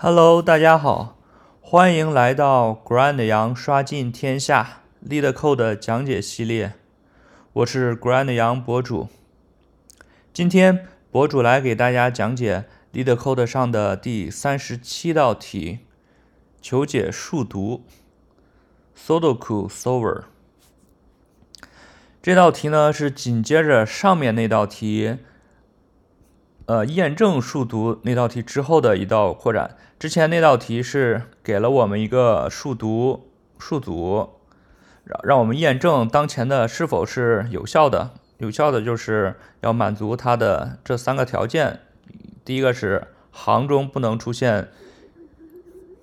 Hello，大家好，欢迎来到 Grand 羊刷尽天下 LeetCode 讲解系列，我是 Grand 羊博主。今天博主来给大家讲解 LeetCode 上的第三十七道题，求解数独 Sudoku Solver。这道题呢是紧接着上面那道题。呃，验证数独那道题之后的一道扩展，之前那道题是给了我们一个数独数组，让让我们验证当前的是否是有效的。有效的就是要满足它的这三个条件：第一个是行中不能出现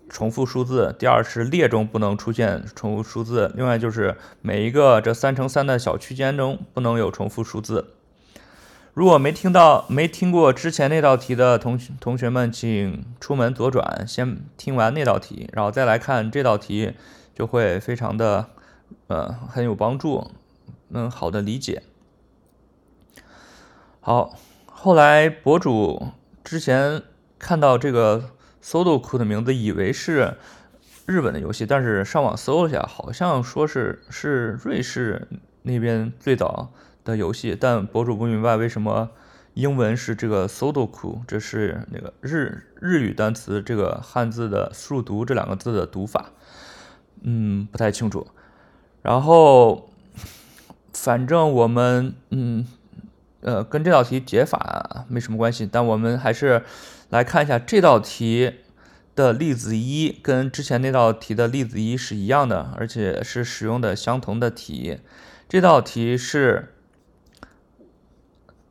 重复数字；第二是列中不能出现重复数字；另外就是每一个这三乘三的小区间中不能有重复数字。如果没听到、没听过之前那道题的同同学们，请出门左转，先听完那道题，然后再来看这道题，就会非常的呃很有帮助，能好的理解。好，后来博主之前看到这个 Sudoku 的名字，以为是日本的游戏，但是上网搜了一下，好像说是是瑞士那边最早。的游戏，但博主不明白为什么英文是这个 Sudoku，这是那个日日语单词，这个汉字的数独这两个字的读法，嗯，不太清楚。然后，反正我们嗯呃跟这道题解法没什么关系，但我们还是来看一下这道题的例子一，跟之前那道题的例子一是一样的，而且是使用的相同的题。这道题是。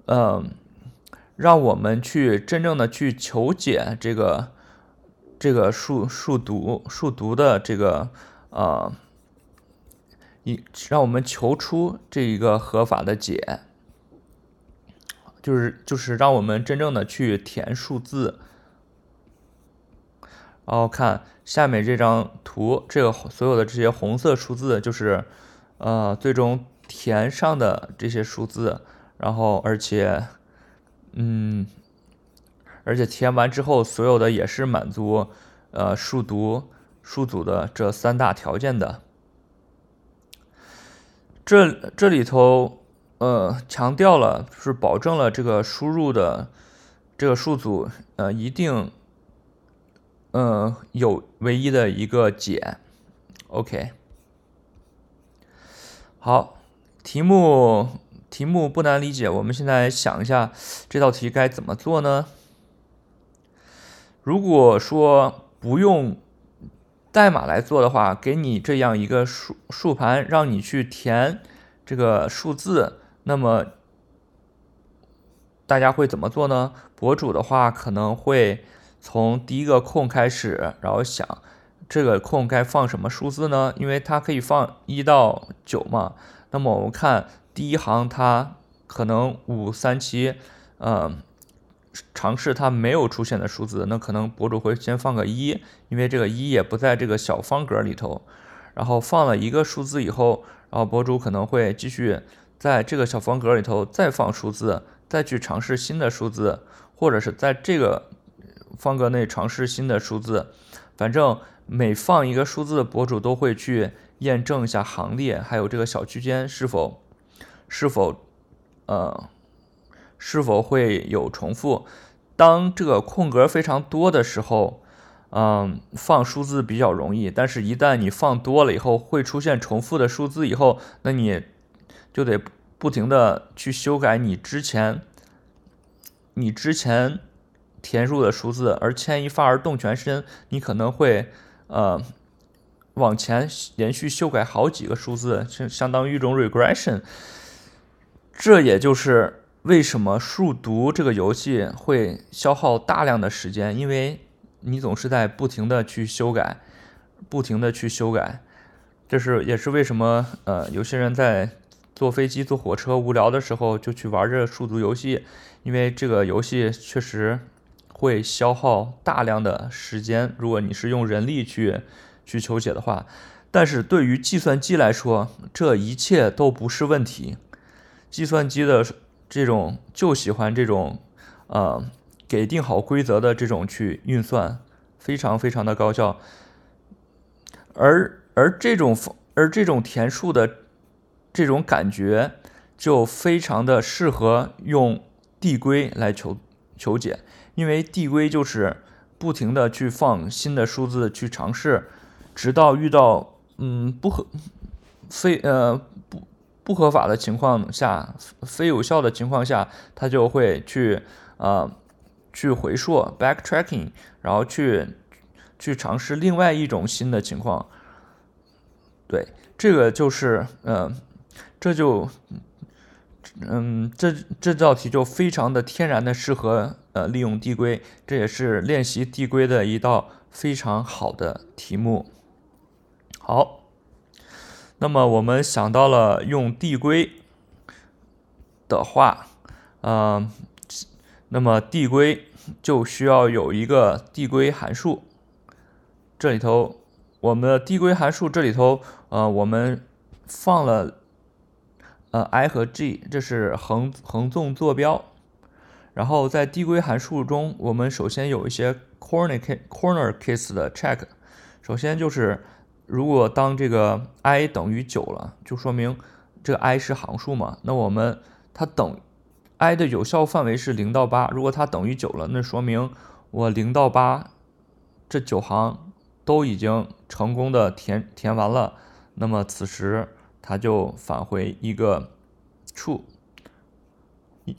嗯，让我们去真正的去求解这个这个数数独数独的这个呃一，让我们求出这一个合法的解，就是就是让我们真正的去填数字。然后看下面这张图，这个所有的这些红色数字就是呃最终填上的这些数字。然后，而且，嗯，而且填完之后，所有的也是满足呃数独数组的这三大条件的。这这里头呃强调了是保证了这个输入的这个数组呃一定呃有唯一的一个解。OK，好，题目。题目不难理解，我们现在想一下这道题该怎么做呢？如果说不用代码来做的话，给你这样一个数数盘，让你去填这个数字，那么大家会怎么做呢？博主的话可能会从第一个空开始，然后想这个空该放什么数字呢？因为它可以放一到九嘛。那么我们看。第一行它可能五三七，嗯，尝试它没有出现的数字，那可能博主会先放个一，因为这个一也不在这个小方格里头。然后放了一个数字以后，然后博主可能会继续在这个小方格里头再放数字，再去尝试新的数字，或者是在这个方格内尝试新的数字。反正每放一个数字，博主都会去验证一下行列，还有这个小区间是否。是否，呃，是否会有重复？当这个空格非常多的时候，嗯，放数字比较容易。但是，一旦你放多了以后，会出现重复的数字以后，那你就得不停的去修改你之前你之前填入的数字，而牵一发而动全身，你可能会呃往前连续修改好几个数字，相相当于一种 regression。这也就是为什么数独这个游戏会消耗大量的时间，因为你总是在不停的去修改，不停的去修改。这是也是为什么呃有些人在坐飞机、坐火车无聊的时候就去玩这数独游戏，因为这个游戏确实会消耗大量的时间。如果你是用人力去去求解的话，但是对于计算机来说，这一切都不是问题。计算机的这种就喜欢这种，呃，给定好规则的这种去运算非常非常的高效。而而这种而这种填数的这种感觉，就非常的适合用递归来求求解，因为递归就是不停的去放新的数字去尝试，直到遇到嗯不合非呃不不合法的情况下，非有效的情况下，它就会去呃去回溯 backtracking，然后去去尝试另外一种新的情况。对，这个就是呃，这就嗯这这道题就非常的天然的适合呃利用递归，这也是练习递归的一道非常好的题目。好。那么我们想到了用递归的话，嗯，那么递归就需要有一个递归函数。这里头，我们的递归函数这里头，呃，我们放了呃 i 和 g，这是横横纵坐标。然后在递归函数中，我们首先有一些 corner corner case 的 check。首先就是。如果当这个 i 等于九了，就说明这个 i 是行数嘛？那我们它等 i 的有效范围是零到八。如果它等于九了，那说明我零到八这九行都已经成功的填填完了。那么此时它就返回一个 true。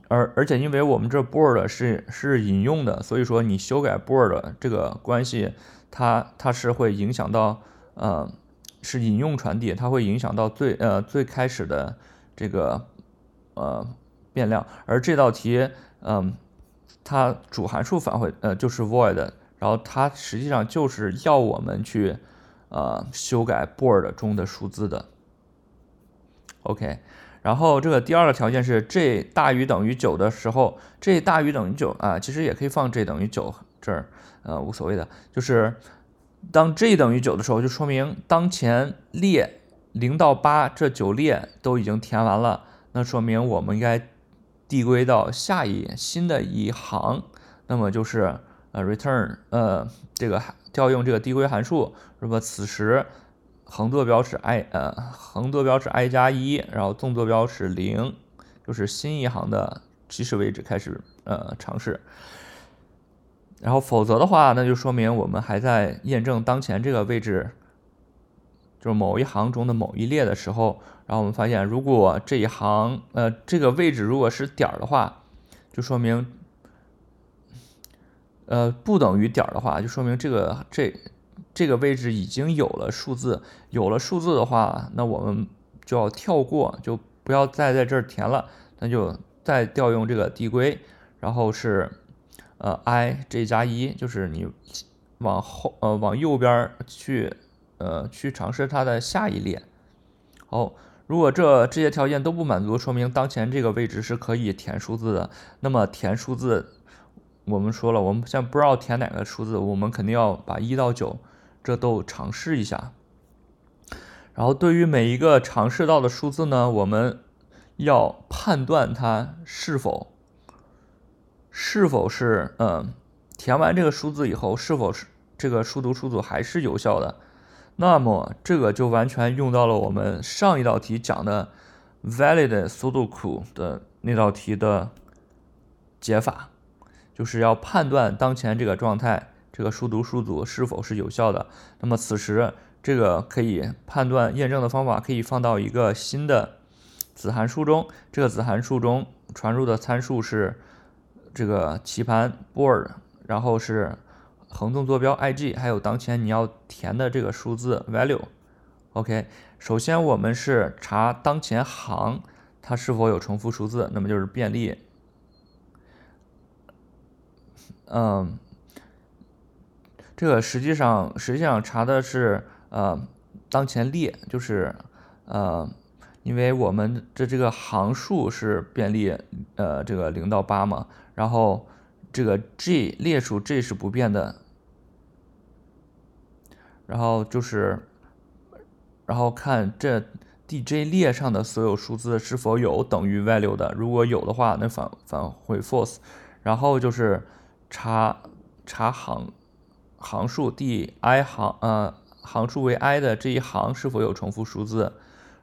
而而且因为我们这 board 是是引用的，所以说你修改 board 这个关系，它它是会影响到。呃，是引用传递，它会影响到最呃最开始的这个呃变量，而这道题，嗯，它主函数返回呃就是 void，然后它实际上就是要我们去呃修改 board 中的数字的。OK，然后这个第二个条件是 j 大于等于九的时候，j 大于等于九啊，其实也可以放 j 等于九这儿，呃无所谓的，就是。当 j 等于九的时候，就说明当前列零到八这九列都已经填完了，那说明我们应该递归到下一新的一行，那么就是呃 return 呃这个调用这个递归函数，那么此时横坐标是 i 呃横坐标是 i 加一，然后纵坐标是零，就是新一行的起始位置开始呃尝试。然后否则的话，那就说明我们还在验证当前这个位置，就是某一行中的某一列的时候。然后我们发现，如果这一行呃这个位置如果是点儿的话，就说明呃不等于点儿的话，就说明这个这这个位置已经有了数字。有了数字的话，那我们就要跳过，就不要再在这儿填了，那就再调用这个递归，然后是。呃，i j 加一就是你往后呃往右边去呃去尝试它的下一列。好，如果这这些条件都不满足，说明当前这个位置是可以填数字的。那么填数字，我们说了，我们现在不知道填哪个数字，我们肯定要把一到九这都尝试一下。然后对于每一个尝试到的数字呢，我们要判断它是否。是否是嗯，填完这个数字以后，是否是这个数独数组还是有效的？那么这个就完全用到了我们上一道题讲的 valid sudoku 的那道题的解法，就是要判断当前这个状态，这个数独数组是否是有效的。那么此时这个可以判断验证的方法可以放到一个新的子函数中，这个子函数中传入的参数是。这个棋盘 board，然后是横纵坐标 i g，还有当前你要填的这个数字 value。OK，首先我们是查当前行它是否有重复数字，那么就是便利。嗯，这个实际上实际上查的是呃当前列，就是呃。因为我们的这个行数是便利，呃，这个零到八嘛，然后这个 G 列数 G 是不变的，然后就是，然后看这 DJ 列上的所有数字是否有等于 value 的，如果有的话，那返返回 false，然后就是查查行行数第 i 行呃行数为 i 的这一行是否有重复数字，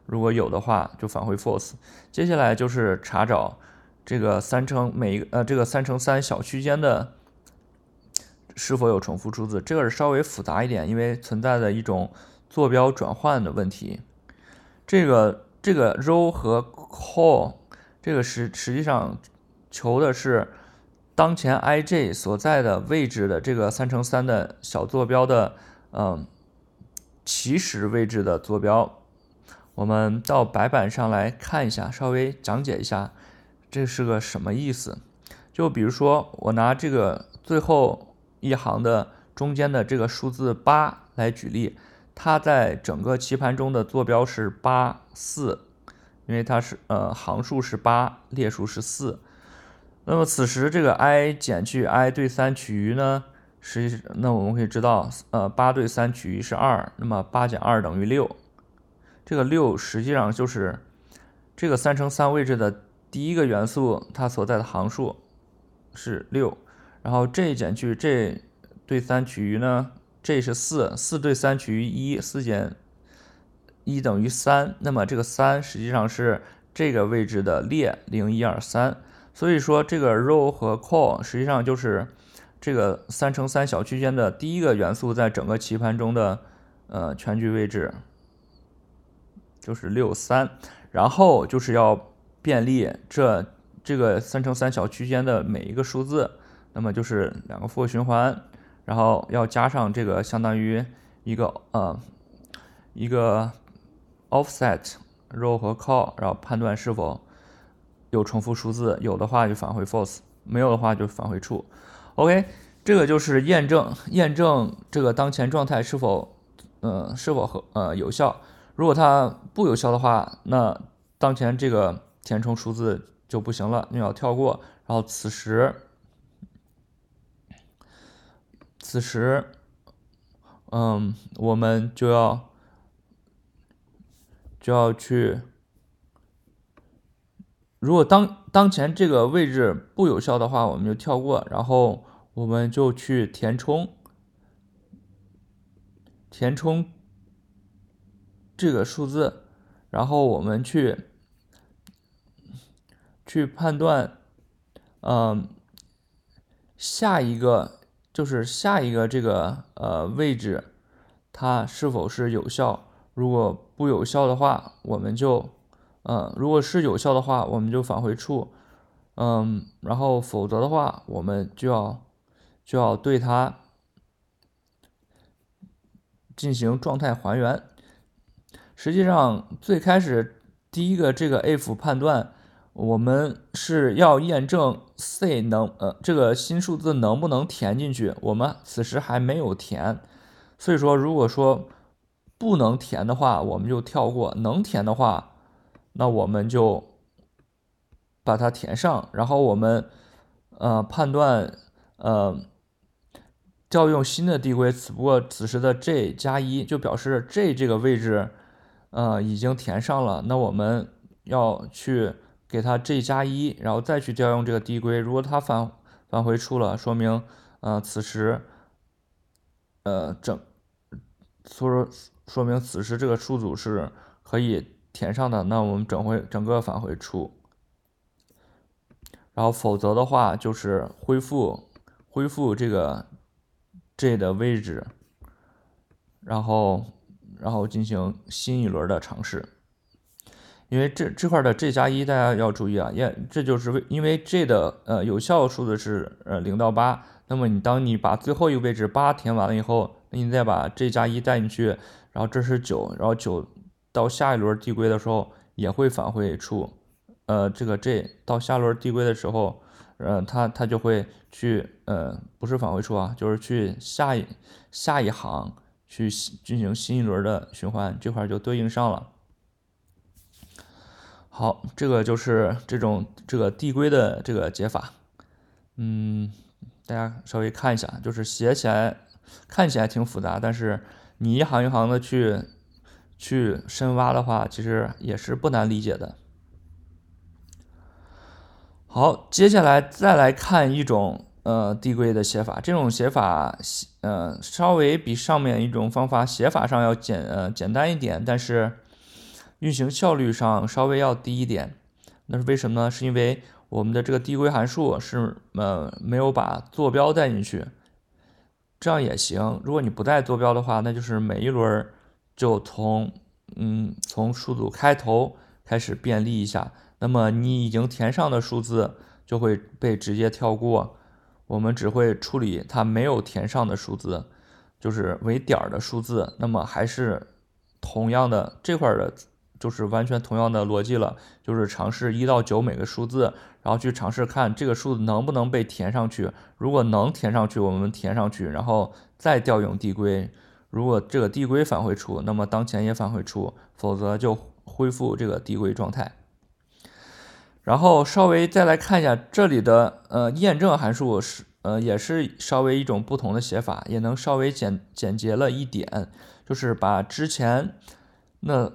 如果有的话就返回 false。接下来就是查找这个三乘每一呃这个三乘三小区间的是否有重复数字，这个是稍微复杂一点，因为存在的一种坐标转换的问题。这个这个 row 和 call 这个实实际上求的是。当前 i j 所在的位置的这个三乘三的小坐标的，嗯，起始位置的坐标，我们到白板上来看一下，稍微讲解一下，这是个什么意思？就比如说，我拿这个最后一行的中间的这个数字八来举例，它在整个棋盘中的坐标是八四，因为它是呃行数是八，列数是四。那么此时这个 i 减去 i 对三取余呢？实际那我们可以知道，呃，八对三取余是二，那么八减二等于六。这个六实际上就是这个三乘三位置的第一个元素，它所在的行数是六。然后这减去这对三取余呢？这是四，四对三取余一，四减一等于三。那么这个三实际上是这个位置的列零一二三。所以说，这个 row 和 call 实际上就是这个三乘三小区间的第一个元素在整个棋盘中的呃全局位置，就是六三。然后就是要便利这这个三乘三小区间的每一个数字，那么就是两个负循环，然后要加上这个相当于一个呃一个 offset row 和 call，然后判断是否。有重复数字，有的话就返回 false，没有的话就返回 true。OK，这个就是验证验证这个当前状态是否呃是否和呃有效。如果它不有效的话，那当前这个填充数字就不行了，你要跳过。然后此时此时嗯，我们就要就要去。如果当当前这个位置不有效的话，我们就跳过，然后我们就去填充，填充这个数字，然后我们去去判断，嗯，下一个就是下一个这个呃位置它是否是有效，如果不有效的话，我们就。嗯，如果是有效的话，我们就返回处嗯，然后否则的话，我们就要就要对它进行状态还原。实际上，最开始第一个这个 if 判断，我们是要验证 c 能呃这个新数字能不能填进去，我们此时还没有填，所以说如果说不能填的话，我们就跳过；能填的话，那我们就把它填上，然后我们呃判断呃调用新的递归，只不过此时的 j 加一就表示 j 这个位置呃已经填上了，那我们要去给它 j 加一，然后再去调用这个递归，如果它返返回出了，说明呃此时呃整说说明此时这个数组是可以。填上的，那我们整回整个返回出，然后否则的话就是恢复恢复这个 j 的位置，然后然后进行新一轮的尝试，因为这这块的 j 加一大家要注意啊，也这就是为因为 j 的呃有效数字是呃零到八，那么你当你把最后一个位置八填完了以后，那你再把 j 加一带进去，然后这是九，然后九。到下一轮递归的时候也会返回出，呃，这个 j 到下轮递归的时候，呃，它它就会去，呃，不是返回出啊，就是去下一下一行去进行新一轮的循环，这块就对应上了。好，这个就是这种这个递归的这个解法，嗯，大家稍微看一下，就是写起来看起来挺复杂，但是你一行一行的去。去深挖的话，其实也是不难理解的。好，接下来再来看一种呃递归的写法，这种写法呃稍微比上面一种方法写法上要简呃简单一点，但是运行效率上稍微要低一点。那是为什么呢？是因为我们的这个递归函数是呃没有把坐标带进去，这样也行。如果你不带坐标的话，那就是每一轮就从嗯从数组开头开始便利一下，那么你已经填上的数字就会被直接跳过，我们只会处理它没有填上的数字，就是为点的数字，那么还是同样的这块的。就是完全同样的逻辑了，就是尝试一到九每个数字，然后去尝试看这个数字能不能被填上去。如果能填上去，我们填上去，然后再调用递归。如果这个递归返回出，那么当前也返回出，否则就恢复这个递归状态。然后稍微再来看一下这里的呃验证函数是呃也是稍微一种不同的写法，也能稍微简简洁了一点，就是把之前那。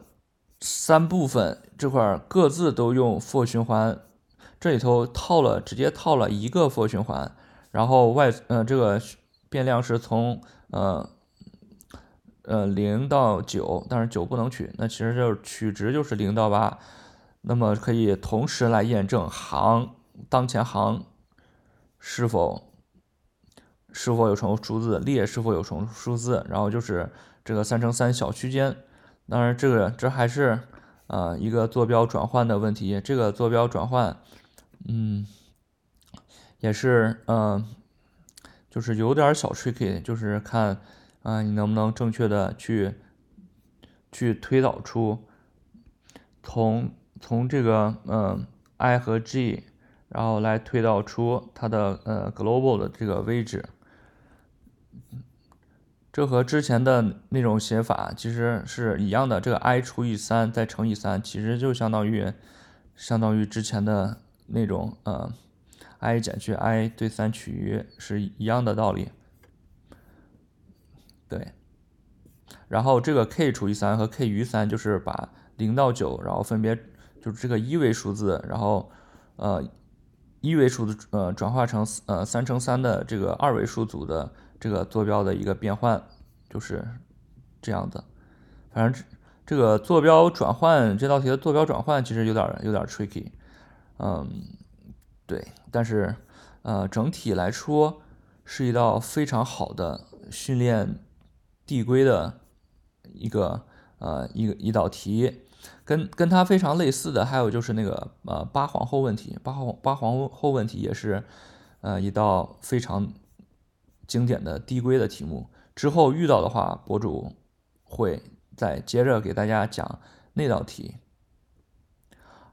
三部分这块各自都用 for 循环，这里头套了直接套了一个 for 循环，然后外呃这个变量是从呃呃零到九，但是九不能取，那其实就是取值就是零到八，那么可以同时来验证行当前行是否是否有重复数字，列是否有重数字，然后就是这个三乘三小区间。当然，这个这还是呃一个坐标转换的问题。这个坐标转换，嗯，也是嗯，就是有点小 tricky，就是看啊你能不能正确的去去推导出从从这个嗯 i 和 g，然后来推导出它的呃 global 的这个位置。这和之前的那种写法其实是一样的，这个 i 除以三再乘以三，其实就相当于相当于之前的那种呃 i 减去 i 对三取余是一样的道理。对，然后这个 k 除以三和 k 余三就是把零到九，然后分别就是这个一维数字，然后呃一维数字呃转化成呃三乘三的这个二维数组的。这个坐标的一个变换就是这样子，反正这个坐标转换这道题的坐标转换其实有点有点 tricky，嗯，对，但是呃整体来说是一道非常好的训练递归的一个呃一个一道题，跟跟它非常类似的还有就是那个呃八皇后问题，八皇八皇后问题也是呃一道非常。经典的递归的题目，之后遇到的话，博主会再接着给大家讲那道题。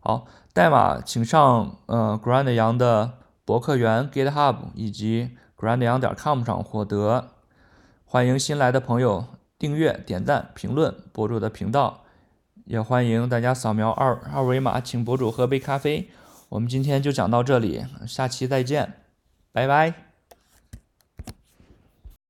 好，代码请上呃 Grand 羊的博客园 GitHub 以及 Grand 羊点 com 上获得。欢迎新来的朋友订阅、点赞、评论博主的频道，也欢迎大家扫描二二维码请博主喝杯咖啡。我们今天就讲到这里，下期再见，拜拜。